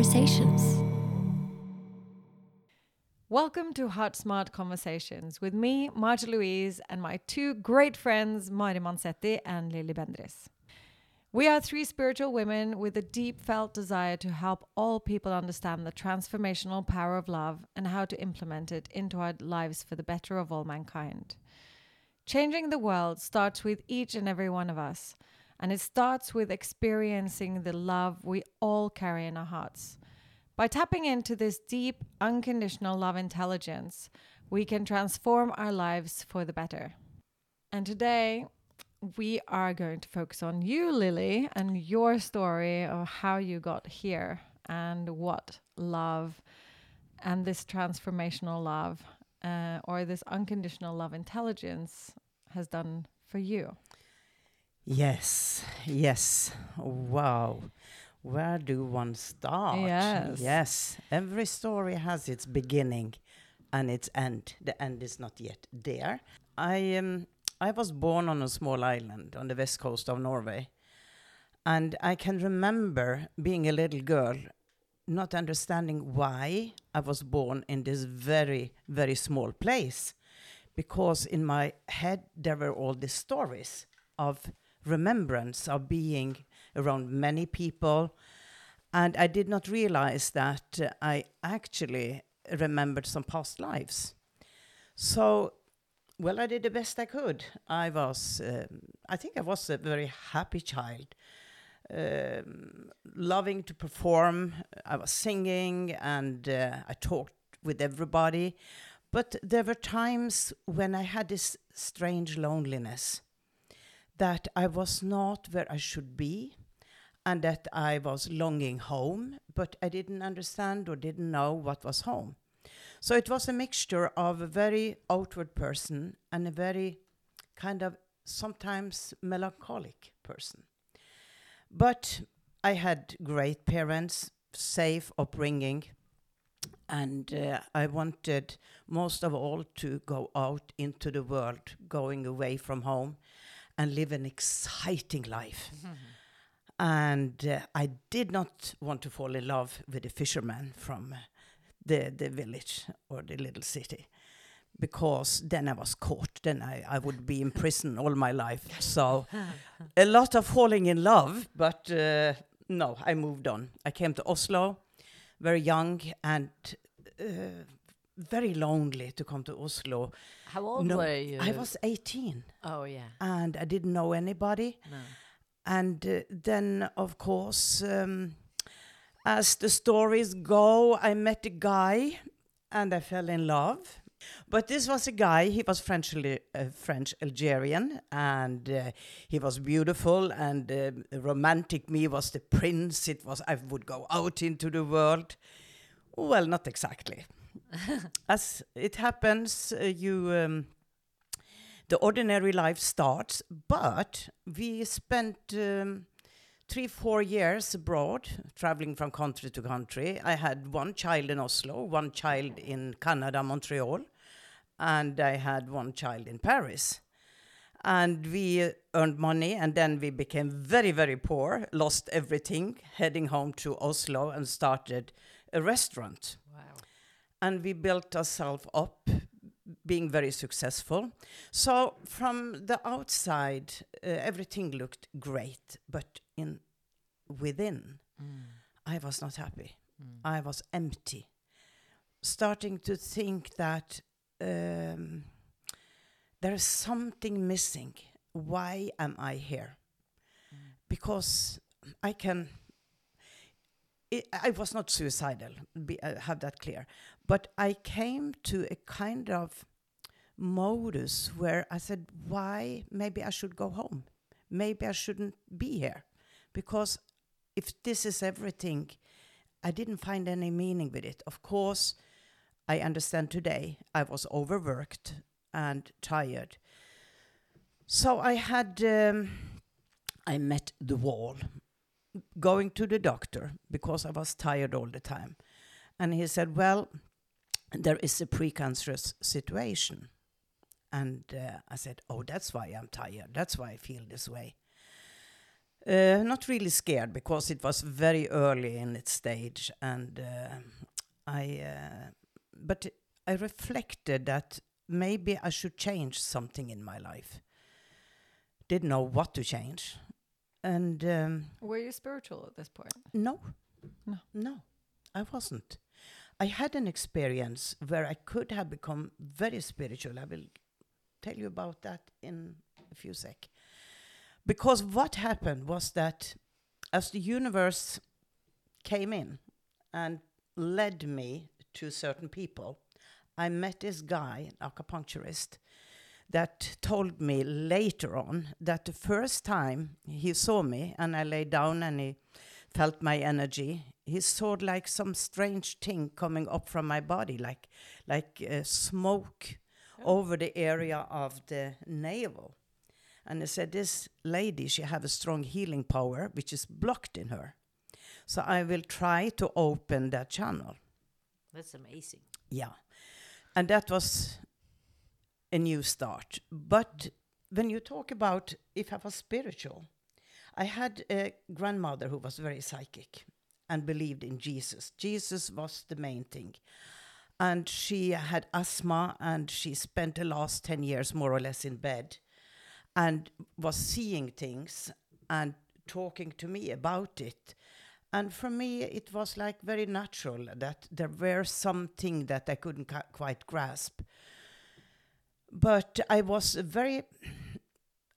Conversations. Welcome to HeartSmart Conversations with me, Märtha Louise, and my two great friends, Mari Manzetti and Lilli Bendriss. We are three spiritual women with a deep felt desire to help all people understand the transformational power of love and how to implement it into our lives for the better of all mankind. Changing the world starts with each and every one of us, and it starts with experiencing the love we all carry in our hearts. By tapping into this deep, unconditional love intelligence, we can transform our lives for the better. And today, we are going to focus on you, Lilli, and your story of how you got here and what love and this transformational love uh, or this unconditional love intelligence has done for you. Yes, yes. Wow. Where do one start? Yes. Yes. Every story has its beginning and its end. The end is not yet there. I um I was born on a small island on the west coast of Norway. And I can remember being a little girl not understanding why I was born in this very, very small place. Because in my head, there were all these stories of remembrance of being around many people. And I did not realize that uh, I actually remembered some past lives. So, well, I did the best I could. I was, um, I think I was a very happy child, um, loving to perform. I was singing and uh, I talked with everybody. But there were times when I had this strange loneliness that I was not where I should be and that I was longing home, but I didn't understand or didn't know what was home. So it was a mixture of a very outward person and a very kind of sometimes melancholic person. But I had great parents, safe upbringing, and uh, I wanted most of all to go out into the world, going away from home and live an exciting life. And uh, I did not want to fall in love with a fisherman from the, the village or the little city because then I was caught. Then I, I would be in prison all my life. So a lot of falling in love, but uh, no, I moved on. I came to Oslo very young and uh, very lonely to come to Oslo. How old No, were you? I was 18 Oh yeah. and I didn't know anybody. No. And uh, then, of course, um, as the stories go, I met a guy and I fell in love. But this was a guy, he was French, uh, French Algerian, and uh, he was beautiful, and uh, romantic me was the prince. It was, I would go out into the world. Well, not exactly. As it happens, uh, you. Um, the ordinary life starts, but we spent um, three, four years abroad, traveling from country to country. I had one child in Oslo, one child in Canada, Montreal, and I had one child in Paris. And we uh, earned money, and then we became very, very poor, lost everything, heading home to Oslo and started a restaurant. And we built ourselves up being very successful. So from the outside uh, everything looked great but in within i was not happy. I was empty. Starting to think that um, there is something missing. Why am i here? Because i can I was not suicidal, be, uh, have that clear. But I came to a kind of modus where I said, why? Maybe I should go home. Maybe I shouldn't be here. Because if this is everything, I didn't find any meaning with it. Of course, I understand today I was overworked and tired. So I had, um, I met the wall going to the doctor because I was tired all the time. And he said, Well, there is a precancerous situation. And uh, I said, Oh, that's why I'm tired. That's why I feel this way. Uh, not really scared because it was very early in its stage, and uh, I. Uh, but I reflected that maybe I should change something in my life. Didn't know what to change, and um, Were you spiritual at this point? no, No. no, I wasn't. I had an experience where I could have become very spiritual. I will tell you about that in a few sec. Because what happened was that as the universe came in and led me to certain people, I met this guy, an acupuncturist, that told me later on that the first time he saw me and I lay down and he felt my energy, he saw like some strange thing coming up from my body, like like uh, smoke over the area of the navel. And he said, This lady, she have a strong healing power which is blocked in her. So I will try to open that channel. That's amazing. Yeah. And that was a new start. But when you talk about if I was spiritual, I had a grandmother who was very psychic and believed in Jesus. Jesus was the main thing. And she had asthma and she spent the last 10 years more or less in bed and was seeing things and talking to me about it. And for me, it was like very natural that there were something that I couldn't quite grasp. But I was very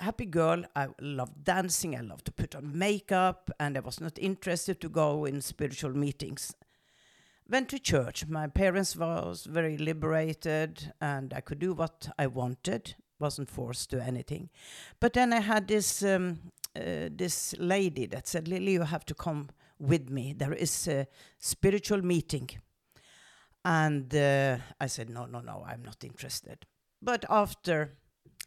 happy girl. I loved dancing. I loved to put on makeup, and I was not interested to go in spiritual meetings. Went to church. My parents was very liberated, and I could do what I wanted. wasn't forced to anything. But then I had this um, uh, this lady that said, "Lilli, you have to come with me. There is a spiritual meeting." And uh, I said, "No, no, no. I'm not interested." But after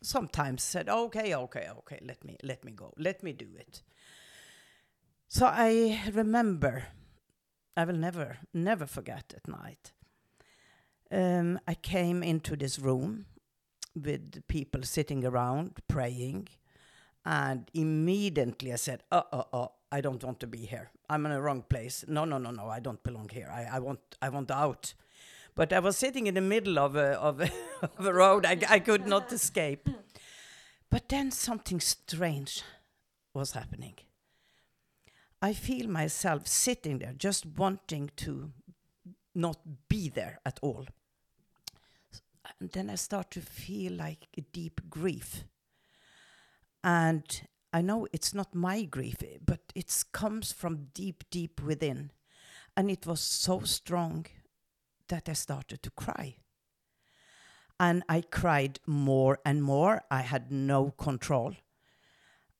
sometimes said, "Okay, okay, okay. Let me let me go. Let me do it." So I remember. I will never never forget that night. Um, I came into this room with people sitting around praying. And immediately I said, uh, uh, uh, I don't want to be here. I'm in the wrong place. No, no, no, no, I don't belong here. I, I want, I want out. But I was sitting in the middle of a, of a, of a road. I, I could not escape. But then something strange was happening. I feel myself sitting there, just wanting to not be there at all. And then I start to feel like a deep grief. And I know it's not my grief, eh, but it comes from deep, deep within. And it was so strong that I started to cry. And I cried more and more. I had no control.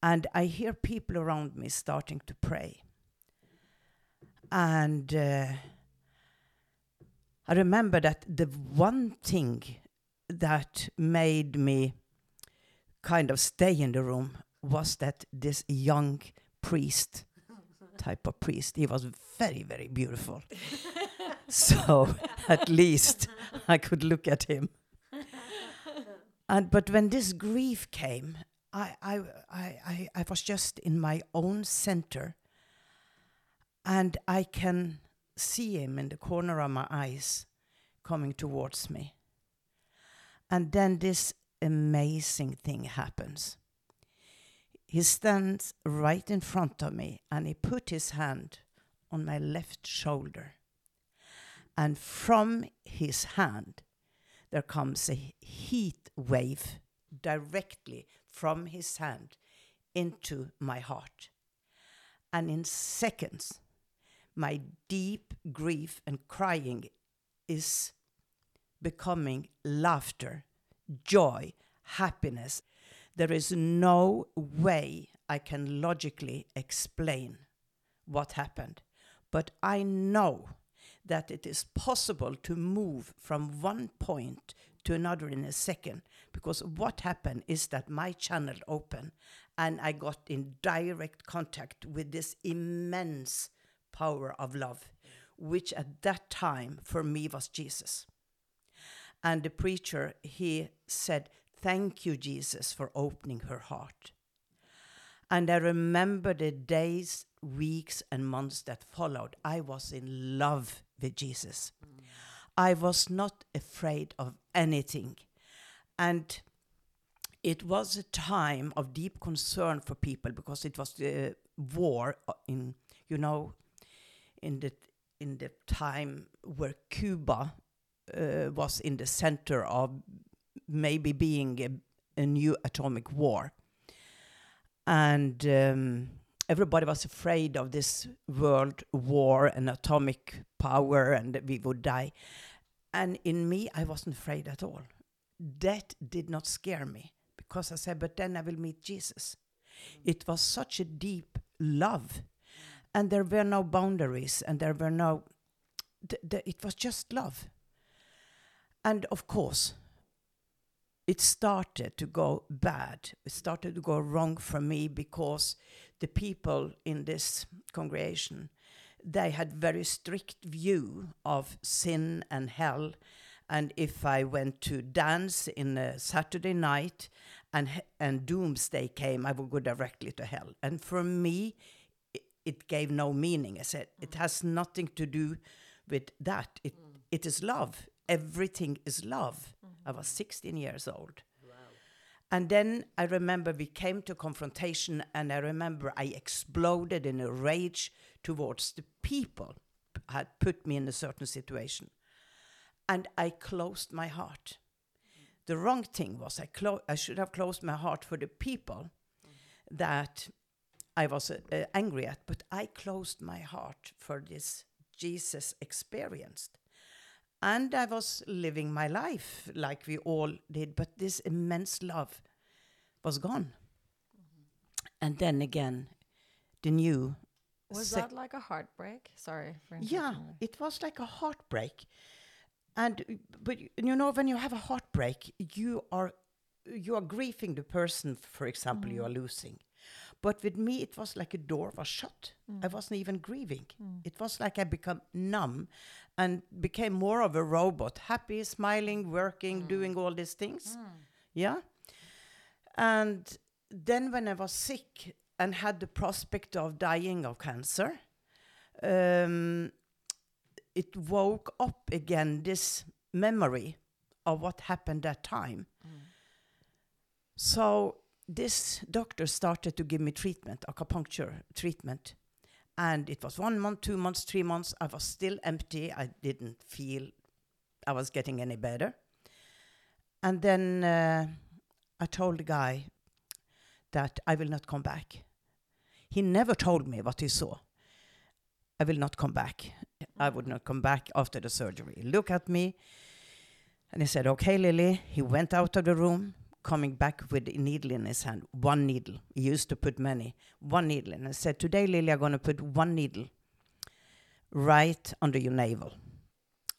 And I hear people around me starting to pray. And uh, I remember that the one thing that made me kind of stay in the room was that this young priest, type of priest, he was very, very beautiful. so at least I could look at him. And but when this grief came, I, I, I, I, I was just in my own center, and I can see him in the corner of my eyes coming towards me. And then this amazing thing happens. He stands right in front of me and he put his hand on my left shoulder. And from his hand, there comes a heat wave directly from his hand into my heart. And in seconds, my deep grief and crying is becoming laughter, joy, happiness. There is no way I can logically explain what happened. But I know that it is possible to move from one point to another in a second because what happened is that my channel opened and I got in direct contact with this immense power of love, which at that time for me was Jesus. And the preacher, he said, Thank you, Jesus, for opening her heart. And I remember the days, weeks, and months that followed. I was in love with Jesus. I was not afraid of anything. And it was a time of deep concern for people because it was the war in, you know, in the in the time where Cuba uh, was in the center of maybe being a, a new atomic war, and um, everybody was afraid of this world war and atomic power, and we would die. And in me, I wasn't afraid at all. That did not scare me because I said, but then I will meet Jesus. It was such a deep love, and there were no boundaries, and there were no, th- th- it was just love. And of course, it started to go bad. It started to go wrong for me because the people in this congregation, they had very strict view of sin and hell. And if I went to dance in a Saturday night and and doomsday came, I would go directly to hell. And for me, it, it gave no meaning. I said it mm. has nothing to do with that. It mm. it is love. Everything is love. Mm-hmm. I was 16 years old. And then I remember we came to confrontation, and I remember I exploded in a rage towards the people had put me in a certain situation. And I closed my heart. The wrong thing was I, clo- I should have closed my heart for the people that I was uh, angry at, but I closed my heart for this Jesus experienced. And I was living my life like we all did, but this immense love was gone. And then again, the new. Was that like a heartbreak? Sorry for yeah, it was like a heartbreak. And but you know when you have a heartbreak, you are you are grieving the person, for example, you mm-hmm. are losing. But with me, it was like a door was shut. Mm. I wasn't even grieving. Mm. It was like I become numb and became more of a robot, happy, smiling, working, mm. doing all these things. Yeah. And then when I was sick and had the prospect of dying of cancer, um, it woke up again this memory of what happened that time. So this doctor started to give me treatment, acupuncture treatment. And it was one month, two months, three months. I was still empty. I didn't feel I was getting any better. And then uh, I told the guy that I will not come back. He never told me what he saw. I will not come back. I would not come back after the surgery. Look at me. And he said, Okay, Lilli. He went out of the room, coming back with a needle in his hand. One needle. He used to put many. One needle. And I said, Today, Lilli, I'm going to put one needle right under your navel.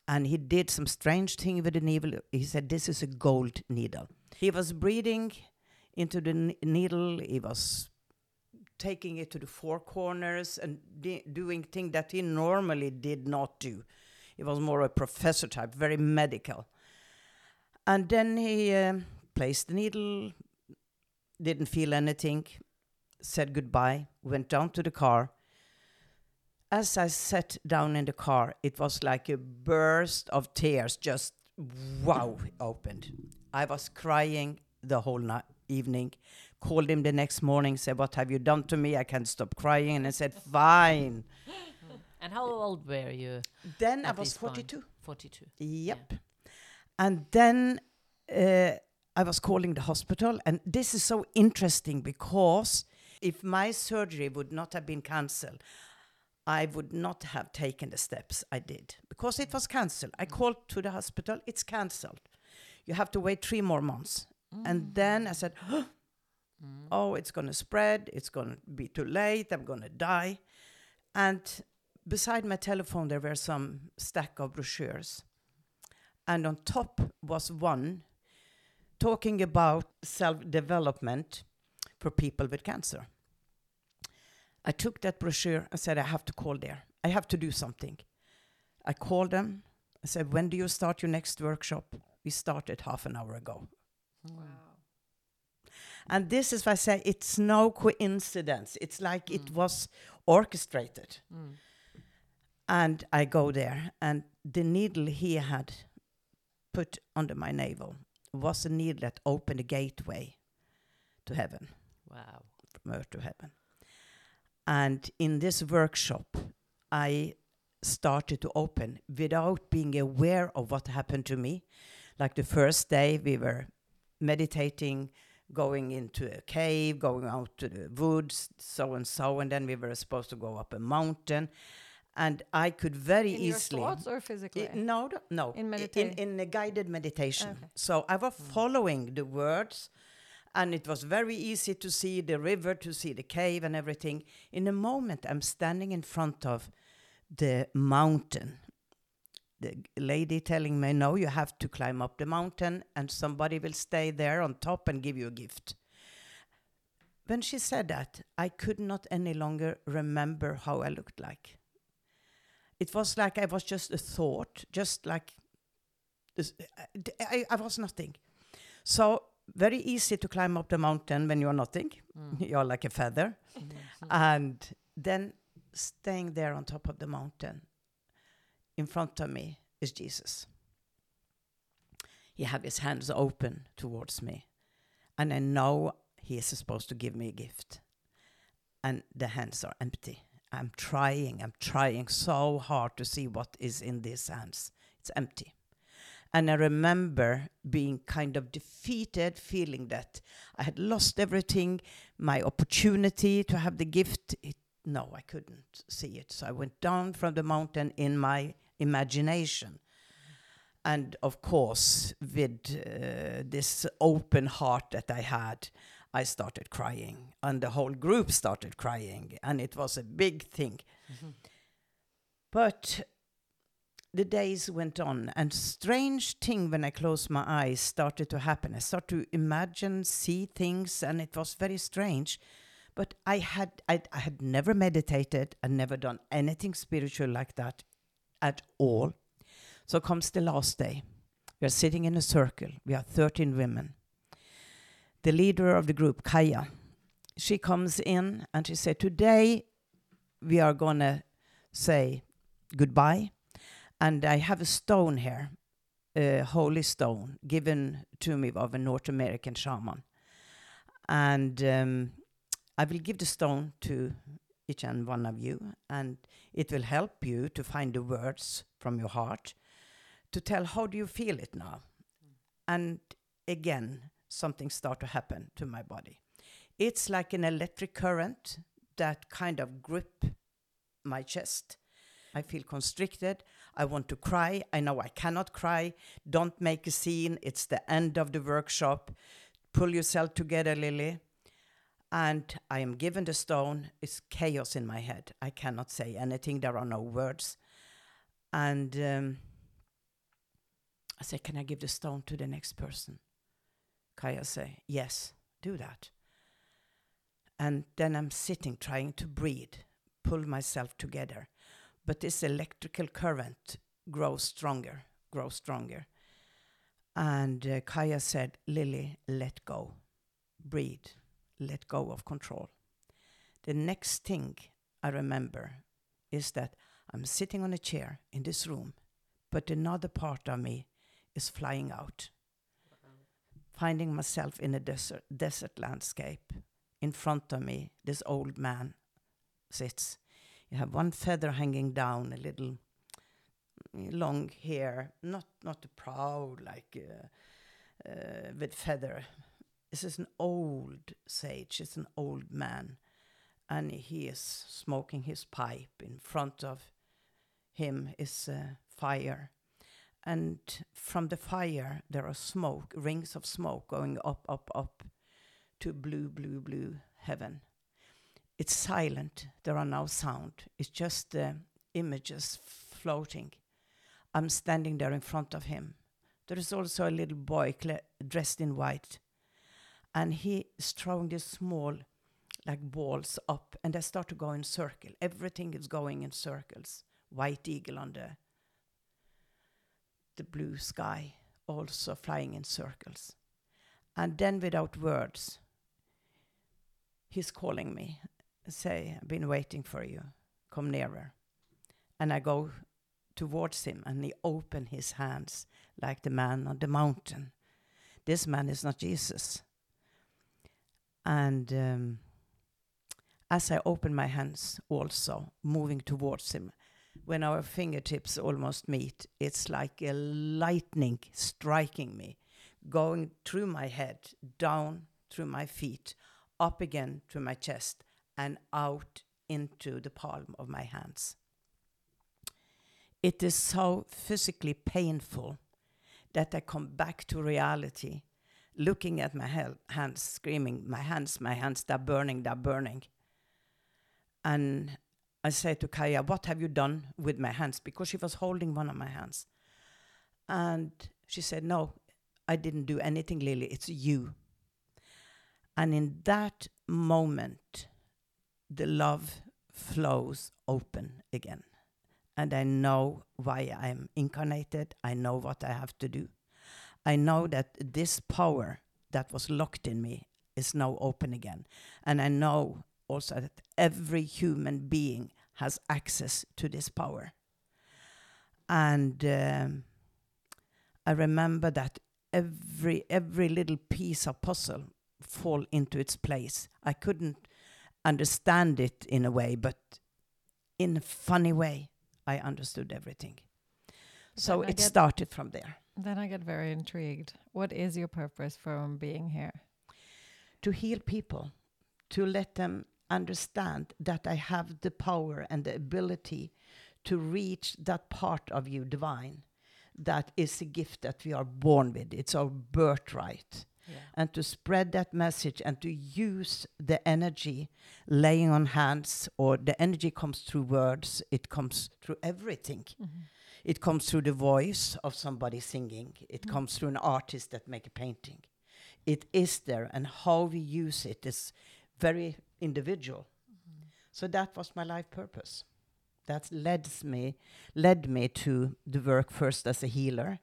And he did some strange thing with the needle. He said, This is a gold needle. He was breathing into the needle. He was taking it to the four corners and doing things that he normally did not do. He was more a professor type, very medical. And then he um, placed the needle, didn't feel anything, said goodbye, went down to the car. As I sat down in the car, it was like a burst of tears, just wow, opened. I was crying the whole night, evening. Called him the next morning, said, What have you done to me? I can't stop crying. And I said, Fine. And how old were you? Then I was this point? 42. 42. Yep. And then uh, I was calling the hospital. And this is so interesting because if my surgery would not have been cancelled, I would not have taken the steps I did because it was cancelled. I mm. called to the hospital, it's cancelled. You have to wait three more months. And mm. then I said, mm. Oh, it's going to spread. It's going to be too late. I'm going to die. And beside my telephone, there were some stack of brochures. And on top was one talking about self development for people with cancer. I took that brochure and said, I have to call there. I have to do something. I called them. I said, When do you start your next workshop? We started half an hour ago. Wow. And this is why I say it's no coincidence. It's like it Mm. was orchestrated. Mm. And I go there, and the needle he had put under my navel was a needle that opened a gateway to heaven, Wow. from earth to heaven. And in this workshop, I started to open without being aware of what happened to me. Like the first day, we were meditating, going into a cave, going out to the woods, so and so, and then we were supposed to go up a mountain. And I could very In easily. thoughts or physically? No, no. In I- medita- in, in a guided meditation. Okay. So I was following the words, and it was very easy to see the river, to see the cave, and everything. In a moment, I'm standing in front of the mountain. The lady telling me, "No, you have to climb up the mountain, and somebody will stay there on top and give you a gift." When she said that, I could not any longer remember how I looked like it was like I was just a thought, just like this, I, I, was nothing. So very easy to climb up the mountain when you are nothing. Mm. You're like a feather, and then staying there on top of the mountain, in front of me is Jesus. He have his hands open towards me, and I know he is supposed to give me a gift, and the hands are empty. I'm trying, I'm trying so hard to see what is in these hands. It's empty. And I remember being kind of defeated, feeling that I had lost everything, my opportunity to have the gift. It, no, I couldn't see it. So I went down from the mountain in my imagination. And of course, with uh, this open heart that I had, I started crying, and the whole group started crying, and it was a big thing. Mm-hmm. But the days went on, and strange thing when I closed my eyes started to happen. I started to imagine, see things, and it was very strange. But I had I, I had never meditated and never done anything spiritual like that at all. So comes the last day. We are sitting in a circle. We are 13 women. The leader of the group, Kaya, she comes in and she said, Today we are going to say goodbye. And I have a stone here, a holy stone, given to me of a North American shaman. And um, I will give the stone to each and one of you, and it will help you to find the words from your heart to tell how do you feel it now. And again, something start to happen to my body. It's like an electric current that kind of grip my chest. I feel constricted. I want to cry. I know I cannot cry. Don't make a scene. It's the end of the workshop. Pull yourself together, Lilli. And I am given the stone. It's chaos in my head. I cannot say anything. There are no words. And um, I say, Can I give the stone to the next person? Kaya say, Yes, do that. And then I'm sitting trying to breathe, pull myself together. But this electrical current grows stronger, grows stronger. And uh, Kaya said, Lilli, let go. Breathe. Let go of control. The next thing I remember is that I'm sitting on a chair in this room, but another part of me is flying out, finding myself in a desert, desert landscape. In front of me, this old man sits. You have one feather hanging down, a little mm, long hair, not not proud like uh, uh, with feather. This is an old sage. It's an old man, and he is smoking his pipe. In front of him is a fire, and from the fire there are smoke, rings of smoke going up, up, up to blue, blue, blue heaven. It's silent. There are no sound. It's just the images floating. I'm standing there in front of him. There is also a little boy dressed in white, and he is throwing these small, like balls up, and they start to go in circle. Everything is going in circles. White eagle on the the blue sky, also flying in circles. And then, without words, he's calling me, say, I've been waiting for you. Come nearer. And I go towards him, and he opened his hands like the man on the mountain. This man is not Jesus. And um, as I open my hands, also moving towards him, when our fingertips almost meet, it's like a lightning striking me, going through my head, down through my feet, up again to my chest, and out into the palm of my hands. It is so physically painful that I come back to reality, looking at my hands, screaming, My hands, my hands, they're burning, they're burning. And I say to Kaya, What have you done with my hands? Because she was holding one of my hands. And she said, No, I didn't do anything, Lilli. It's you. And in that moment, the love flows open again. And I know why I'm incarnated. I know what I have to do. I know that this power that was locked in me is now open again. And I know also that every human being has access to this power. And um, I remember that every every little piece of puzzle fall into its place. I couldn't understand it in a way, but in a funny way, I understood everything. So I it started from there. Then I get very intrigued. What is your purpose from being here? to heal people, to let them understand that I have the power and the ability to reach that part of you, divine, that is a gift that we are born with. It's our birthright. Yeah. And to spread that message and to use the energy laying on hands, or the energy comes through words, it comes through everything. Mm-hmm. It comes through the voice of somebody singing. It mm-hmm. comes through an artist that make a painting. It is there, and how we use it is very individual. So that was my life purpose. That led me led me to the work first as a healer,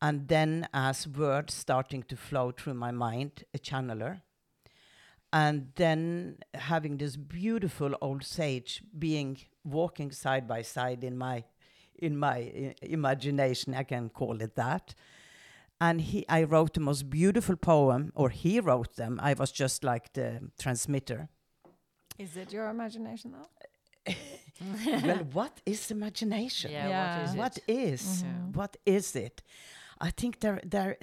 and then as words starting to flow through my mind, a channeler, and then having this beautiful old sage being walking side by side in my in my i- imagination i can call it that and he i wrote the most beautiful poem or he wrote them i was just like the transmitter Is it your imagination though? well what is imagination Yeah, Yeah. what is what it? is Mhm. what is it i think there there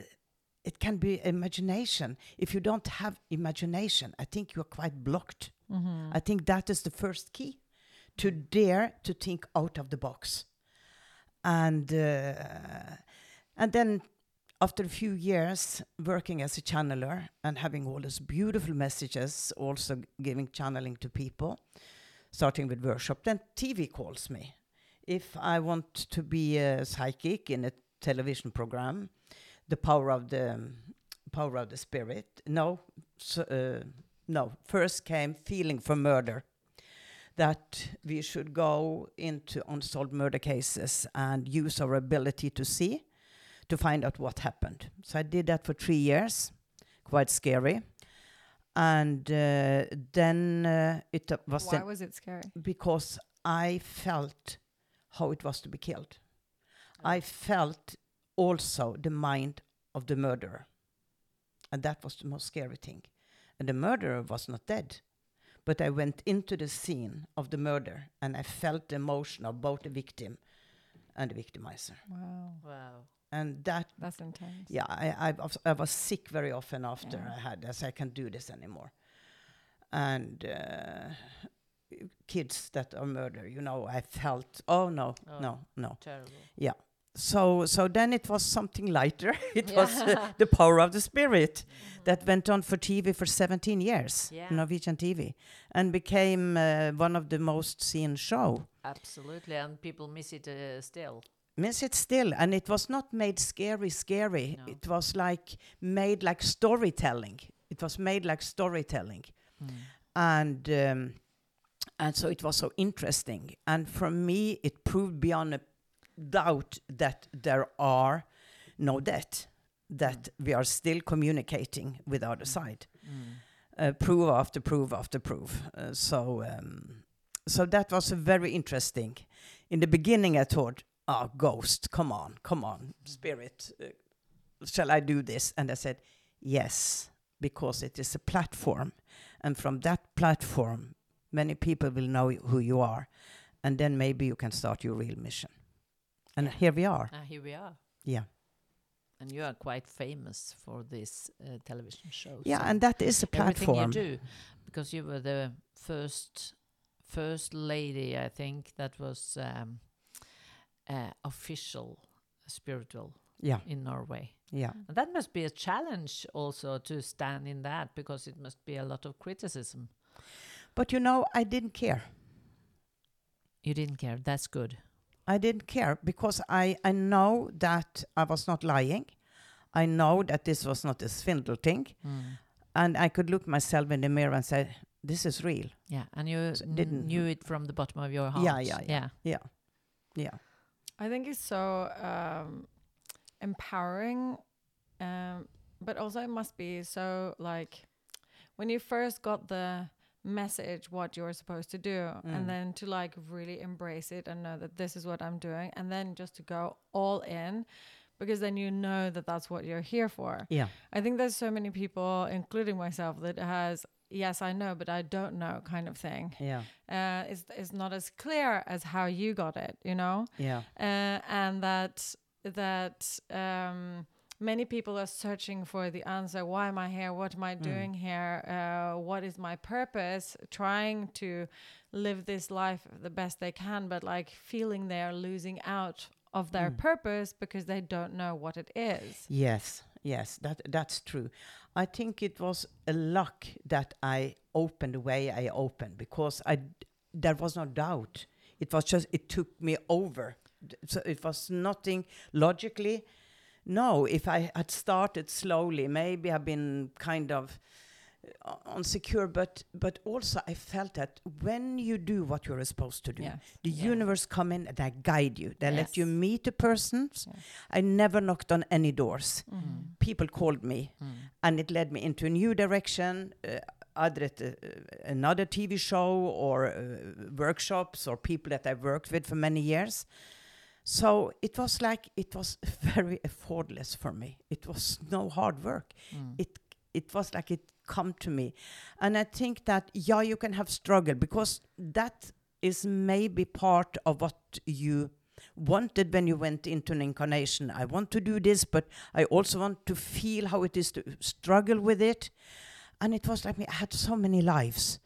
it can be imagination if you don't have imagination i think you're quite blocked Mm-hmm. I think that is the first key to dare to think out of the box. And uh, and then after a few years working as a channeler and having all these beautiful messages, also giving channeling to people, starting with workshop, then TV calls me. If I want to be a psychic in a television program, the power of the power of the spirit. No, so, uh, no. First came feeling for murder. That we should go into unsolved murder cases and use our ability to see to find out what happened. So I did that for three years, quite scary. And uh, then uh, it uh, was Why was it scary? because I felt how it was to be killed. I felt also the mind of the murderer. And that was the most scary thing. And the murderer was not dead. But I went into the scene of the murder and I felt the emotion of both the victim and the victimizer. Wow, Wow. And that, that's intense. yeah, I, I, was, I was sick very often after Yeah. I had this. I can't do this anymore. And uh, kids that are murdered, you know, I felt, oh no, Oh. no, no. Terrible. So, so then it was something lighter. it was uh, the power of the spirit that went on for TV for 17 years, Yeah. Norwegian TV, and became uh, one of the most seen show. Absolutely, and people miss it uh, still. Miss it still, and it was not made scary, scary. No. It was like made like storytelling. It was made like storytelling, and um, and so it was so interesting. And for me, it proved beyond a doubt that there are no debt, that we are still communicating with the other side. uh, proof after proof after proof. Uh, so, um, so that was very interesting. In the beginning, I thought, "Oh, ghost, come on, come on, spirit, uh, shall I do this?" And I said, "Yes, because it is a platform, and from that platform, many people will know who you are, and then maybe you can start your real mission." And here we are. Uh, here we are. Yeah. And you are quite famous for this uh, television show. Yeah, so and that is a platform. everything you do, because you were the first first lady, I think, that was um, uh, official spiritual Yeah, in Norway. yeah. And that must be a challenge also to stand in that, because it must be a lot of criticism. But you know, I didn't care. You didn't care. That's good. I didn't care because I, I know that I was not lying. I know that this was not a swindle thing. Mm. And I could look myself in the mirror and say, this is real. Yeah, and you So didn't- knew it from the bottom of your heart. Yeah, yeah, yeah. Yeah. Yeah. I think it's so um, empowering, um, but also it must be so like when you first got the message what you're supposed to do, Mm. and then to like really embrace it and know that this is what I'm doing, and then just to go all in, because then you know that that's what you're here for. Yeah. I think there's so many people, including myself, that has yes I know, but I don't know kind of thing. Yeah. Uh, is is not as clear as how you got it, you know Yeah. uh, and that that um, many people are searching for the answer. Why am I here? What am I Mm. doing here? Uh, what is my purpose? Trying to live this life the best they can, but like feeling they're losing out of their Mm. purpose because they don't know what it is. Yes. Yes. That that's true. I think it was a luck that I opened the way I opened because i there was no doubt. It was just it took me over. So it was nothing logically. No, if I had started slowly, maybe I've been kind of uh, unsecure, but but also I felt that when you do what you're supposed to do, Yeah. the universe come in and they guide you. They let you meet the persons. I never knocked on any doors. Mm. People called me, Mm. and it led me into a new direction. Uh, either uh, another TV show or uh, workshops or people that I've worked with for many years. So it was like it was very effortless for me. It was no hard work. Mm. It it was like it come to me, and I think that yeah, you can have struggle because that is maybe part of what you wanted when you went into an incarnation. I want to do this, but I also want to feel how it is to struggle with it. And it was like me, I had so many lives.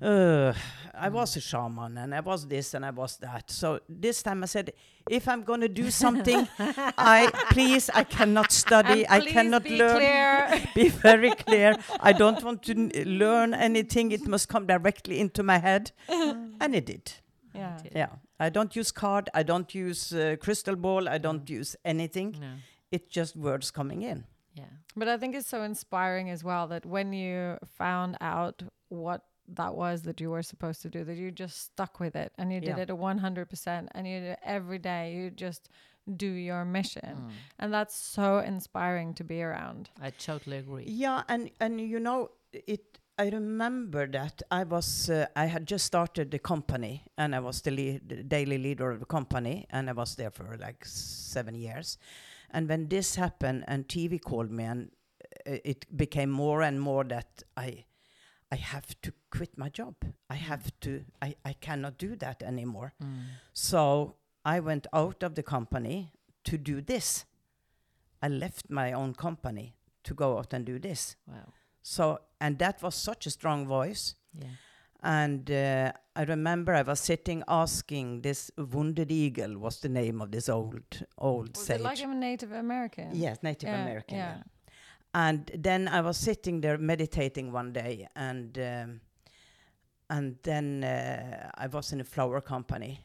Uh, I was a shaman and I was this and I was that. So this time I said, if I'm going to do something, I please, I cannot study, And I cannot be learn. clear. be very clear. I don't want to n- learn anything. It must come directly into my head. and it did. yeah. Did. Yeah. I don't use card. I don't use uh, crystal ball. I don't use anything. No. It's just words coming in. Yeah. But I think it's so inspiring as well that when you found out what that was that you were supposed to do, that you just stuck with it and you did Yeah. it 100% and you did it every day, you just do your mission. Mm. And that's so inspiring to be around. I totally agree. Yeah, and and you know it. I remember that I was uh, I had just started the company and I was the, lead, the daily leader of the company and I was there for like seven years. And when this happened and TV called me and uh, it became more and more that I I have to quit my job. I have to I, I cannot do that anymore. Mm. So I went out of the company to do this. I left my own company to go out and do this. Wow. So, and that was such a strong voice. Yeah. And uh, I remember I was sitting asking this wounded eagle was the name of this old old Was sage. it like a Native American? yes, Native Yeah, American. Yeah. yeah. And then I was sitting there meditating one day, and um, and then uh, I was in a flower company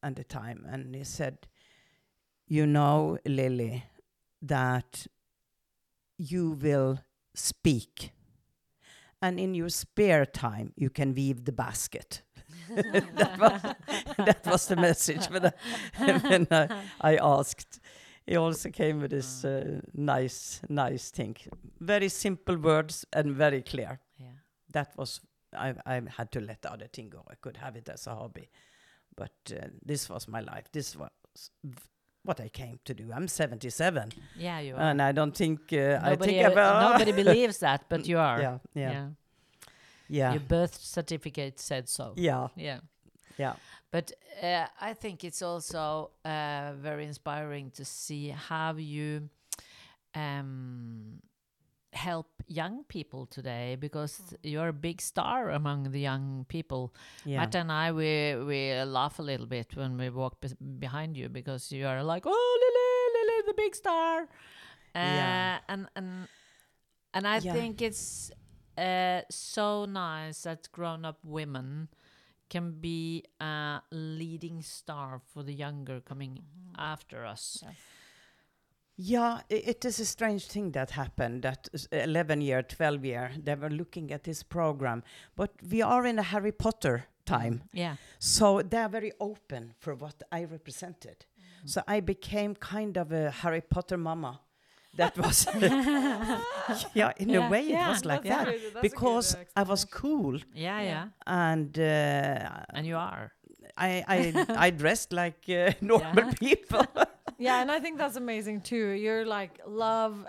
at the time, and he said, "You know, Lilli, that you will speak, and in your spare time you can weave the basket." that, was, that was the message when I, when I, I asked he also came with this uh, nice, nice thing. Very simple words and very clear. Yeah. That was I. I had to let the other thing go. I could have it as a hobby, but uh, this was my life. This was what I came to do. I'm 77, Yeah, you are. and I don't think uh, I nobody, think uh, about nobody believes that, but you are. Yeah, yeah, yeah. yeah, Your birth certificate said so. yeah, Yeah. Yeah. But uh, I think it's also uh, very inspiring to see how you um, help young people today because you're a big star among the young people. yeah. Märtha and I, we we laugh a little bit when we walk bes behind you because you are like, oh, Lilli, Lilli, the big star. Uh, Yeah. And and and I Yeah. think it's uh, so nice that grown-up women can be a leading star for the younger coming mm-hmm. after us. Yeah, i- it is a strange thing that happened. that 11 year, 12 year, they were looking at this program, but we are in a Harry Potter time, mm-hmm. Yeah. so they are very open for what I represented. Mm-hmm. So I became kind of a Harry Potter mama. That was, yeah, in Yeah, a way yeah, it was like that's that good- that's a good, because I was cool Yeah, Yeah. yeah. and uh, And you are. I I I dressed like uh, normal Yeah. people. Yeah, and I think that's amazing too. You're like love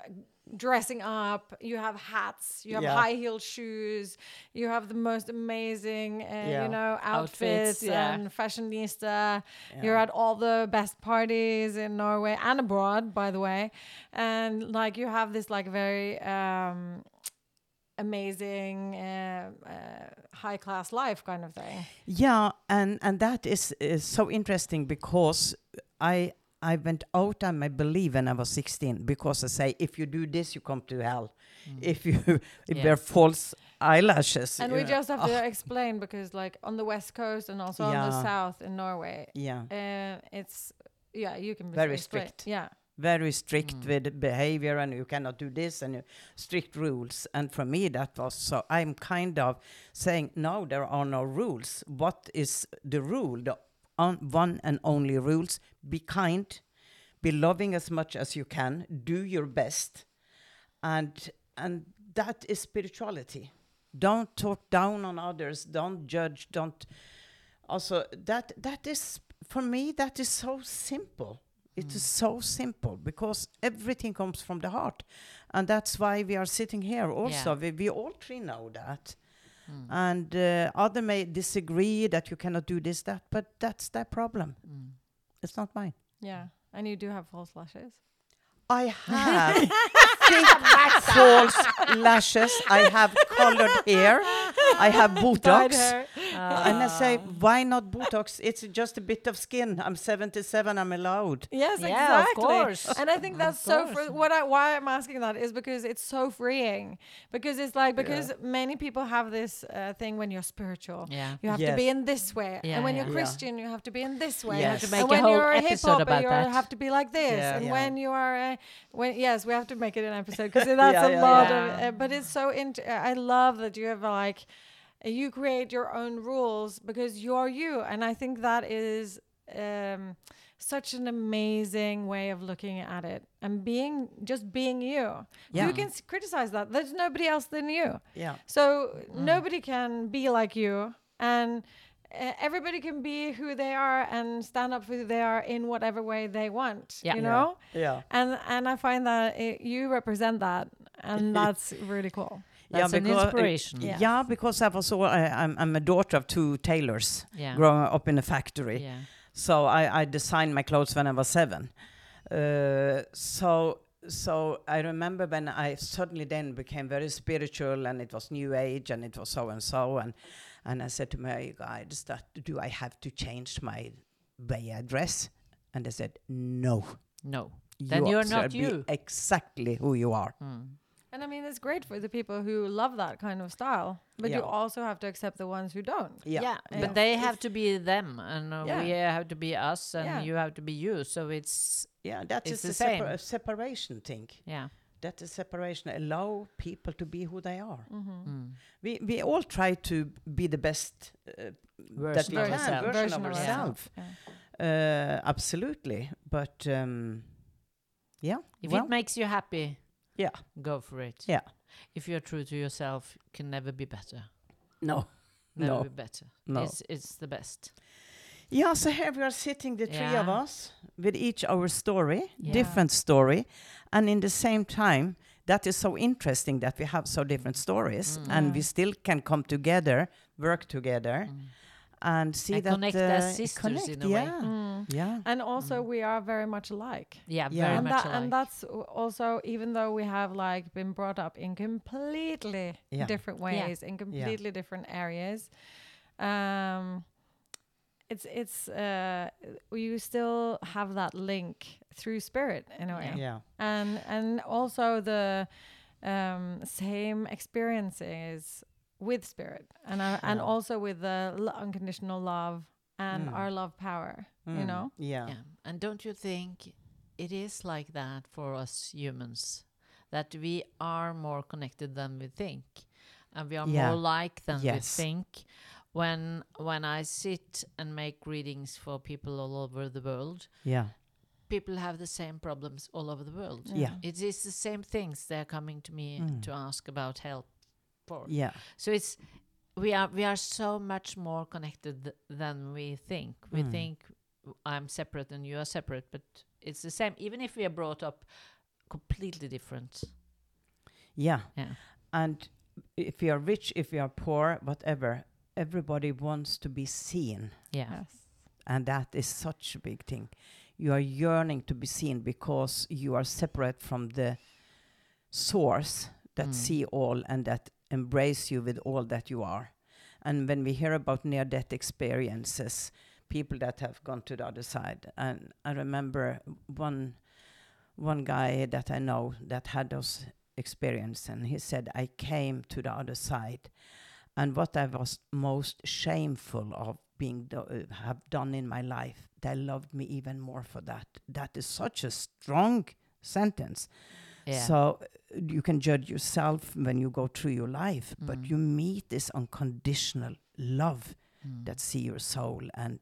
dressing up. You have hats. You have Yeah. high heel shoes. You have the most amazing, uh, Yeah. you know, Outfits, outfits, yeah. and fashionista. You're at all the best parties in Norway and abroad, by the way. And like you have this like very um, amazing uh, uh, high class life kind of thing. Yeah, and and that is, is so interesting because I I went out and I believe when I was 16 because I say if you do this you come to hell. If you if Yeah. wear false eyelashes. And we know, just have to ah, explain because, like, on the west coast and also on the south in Norway, yeah, uh, it's yeah, you can Very explain- strict. Yeah, very strict Mm. with behavior and you cannot do this and you, strict rules. And for me that was so I'm kind of saying no, there are no rules. What is the rule? The on, one and only rules: be kind, be loving as much as you can, do your best, and and that is spirituality. Don't talk down on others. Don't judge. Don't. Also, that that is for me. That is so simple. It is mm. so simple because everything comes from the heart, and that's why we are sitting here. Also, we, we all three know that, Mm. and uh, other may disagree that you cannot do this, that, but that's their problem. Mm. It's not mine. yeah. And you do have false lashes. I have thick false lashes. I have colored hair. I have Dyed Botox. hair. And I say, why not Botox? It's just a bit of skin. I'm 77. I'm allowed. Yes, Yeah, of exactly. course. And I think that's so. course. Fr- what I why I'm asking that is because it's so freeing. Because it's like because many people have this uh, thing when you're spiritual. Yeah. You have to be in this way, Yeah, and when yeah. you're Yeah. Christian, you have to be in this way. You have to And make a when whole you're a hip episode hopper, you have to be like this. Yeah. And Yeah. when you are, a, when yes, we have to make it an episode because that's Yeah, a yeah, lot yeah. of. Uh, but it's so. Int- I love that you have like, you create your own rules because you're you, and I think that is. Um, such an amazing way of looking at it and being just being you. Yeah. You can criticize that. There's nobody else than you. Yeah. So nobody can be like you, and uh, everybody can be who they are and stand up for who they are in whatever way they want. Yeah. You Yeah. know, Yeah. and and I find that it, you represent that, and that's really cool. That's an because, uh, inspiration. Yeah. yeah, because I was all, I, I'm, I'm a daughter of two tailors Yeah. growing up in a factory. Yeah. So I, I designed my clothes when I was seven. Uh, so so I remember when I suddenly then became very spiritual and it was new age and it was so and so and and I said to my guides that do I have to change my way I dress? And they said no. No. Then you're not you. exactly who you are. Mm. And I mean, it's great for the people who love that kind of style, but you also have to accept the ones who don't. Yeah. Yeah. but they have to be them, and uh, Yeah. we have to be us, and Yeah. you have to be you. So it's Yeah, that It's is the a, separ- same. a separation thing. yeah. That is separation. Allow people to be who they are. Mm-hmm. Mm. We we all try to be the best uh, that Version we of can, ourselves. version, of of ourselves. Yeah. Uh, absolutely, but um, Yeah. If well, it makes you happy, Yeah. go for it. Yeah. If you're true to yourself, you can never be better. no. Never No. be better. No. It's it's the best. Yeah, so here we are sitting, the three of us, with each our story, Yeah. different story, and in the same time, that is so interesting that we have so different stories, Mm. and we still can come together, work together, Mm. And see And that connect uh, as sisters connect, in a way. yeah, Mm. yeah, And also, Mm. we are very much alike. Yeah, Yeah. very and, much that, alike. and that's also even though we have like been brought up in completely Yeah. different Yeah. ways in completely different areas um it's it's uh you still have that link through spirit in a way yeah, and and also the um same experiences with spirit and uh, and also with the l- unconditional love and Mm. our love power you Mm, know yeah, Yeah. And don't you think it is like that for us humans? That we are more connected than we think. And we are Yeah. more like than Yes. we think. When when I sit and make readings for people all over the world, yeah, people have the same problems all over the world. Yeah. It is the same things they're coming to me Mm. to ask about help for. yeah, So it's we are we are so much more connected th- than we think. We Mm. think I'm separate and you are separate, but it's the same. Even if we are brought up completely different. yeah. Yeah. And if you are rich, if you are poor, whatever, everybody wants to be seen. Yeah. yes And that is such a big thing. You are yearning to be seen because you are separate from the source that Mm. see all and that embrace you with all that you are. And when we hear about near death experiences, people that have gone to the other side, and I remember one one guy that I know that had those experiences, and he said, "I came to the other side, and what I was most shameful of being do- uh, have done in my life, they loved me even more for that. That is such a strong sentence. Yeah. So uh, you can judge yourself when you go through your life, Mm. but you meet this unconditional love Mm. that see your soul and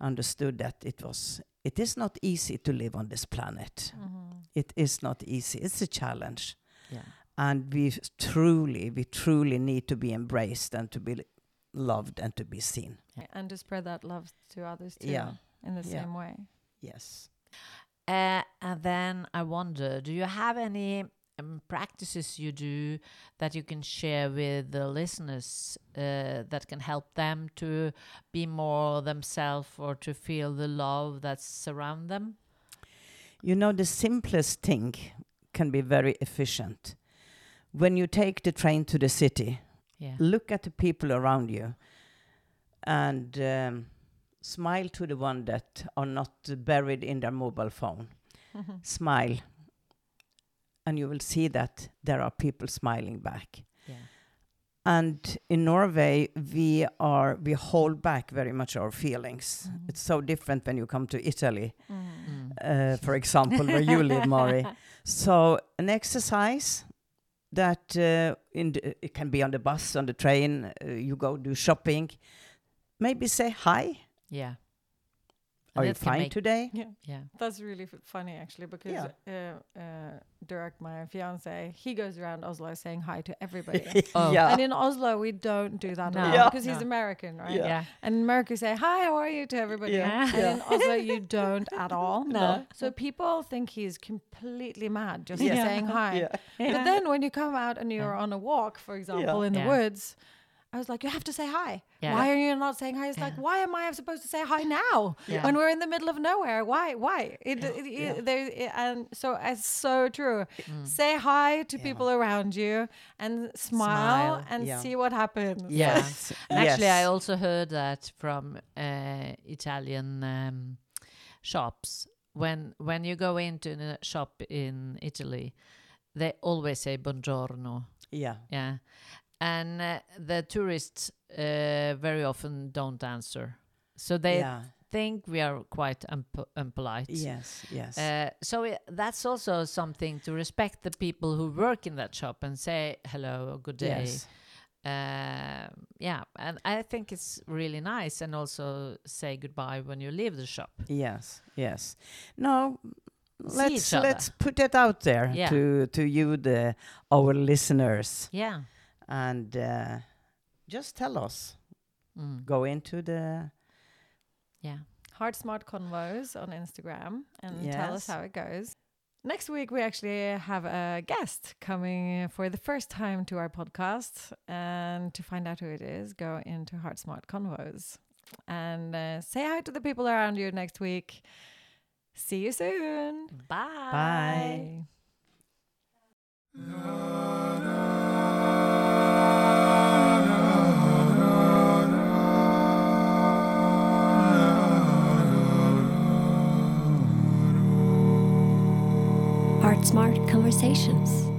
understood that it was it is not easy to live on this planet. Mhm. It is not easy. It's a challenge. yeah. And we truly, we truly need to be embraced and to be loved and to be seen. and to spread that love to others too Yeah. in the Yeah. same way Yes. Uh, and then I wonder, do you have any um, practices you do that you can share with the listeners uh, that can help them to be more themselves or to feel the love that surround them? You know, the simplest thing can be very efficient. When you take the train to the city, Yeah. look at the people around you and um, smile to the one that are not buried in their mobile phone. Smile. And you will see that there are people smiling back. Yeah. And in Norway, we are we hold back very much our feelings. Mhm. It's so different when you come to Italy, Mm. Mm. uh, for example, where you live, Mari. So an exercise that uh, in the, it can be on the bus, on the train. Uh, you go do shopping. Maybe say hi. Yeah. Are you fine make- today? Yeah, Yeah. that's really f- funny actually because Yeah. uh, uh, Dirk, my fiance, he goes around Oslo saying hi to everybody. Oh. yeah. And in Oslo, we don't do that No. Yeah. because he's American, right? Yeah. Yeah. And in America, say hi, how are you to everybody. Yeah. And in Oslo, you don't at all. No. So people think he's completely mad just Yeah. saying hi. yeah. But then when you come out and you're Yeah. on a walk, for example, Yeah. in the woods, I was like, you have to say hi. Yeah. Why are you not saying hi? It's like, why am I supposed to say hi now Yeah. when we're in the middle of nowhere? Why? Why? It, Yeah. it, it- Yeah. there, it- and so it's so true. Mm. Say hi to Yeah. people around you and smile, Smile. and Yeah. see what happens. Yeah. Yes. Actually, I also heard that from uh, Italian um, shops. When when you go into a shop in Italy, they always say buongiorno. yeah. Yeah, and uh, the tourists uh, very often don't answer, so they yeah. think we are quite unpo- unpolite. Yes. Yes. Uh, so i that's also something to respect the people who work in that shop and say hello, good day. yes. Um, yeah, and I think it's really nice, and also say goodbye when you leave the shop. Yes, yes. No, let's let's put it out there Yeah. to to you the our listeners yeah. And uh, just tell us Mm. go into the Yeah. HeartSmart Convos on Instagram and tell us how it goes. Next week, we actually have a guest coming for the first time to our podcast. And to find out who it is, go into HeartSmart Convos and uh, say hi to the people around you next week. See you soon. Bye. Bye. Smart Conversations.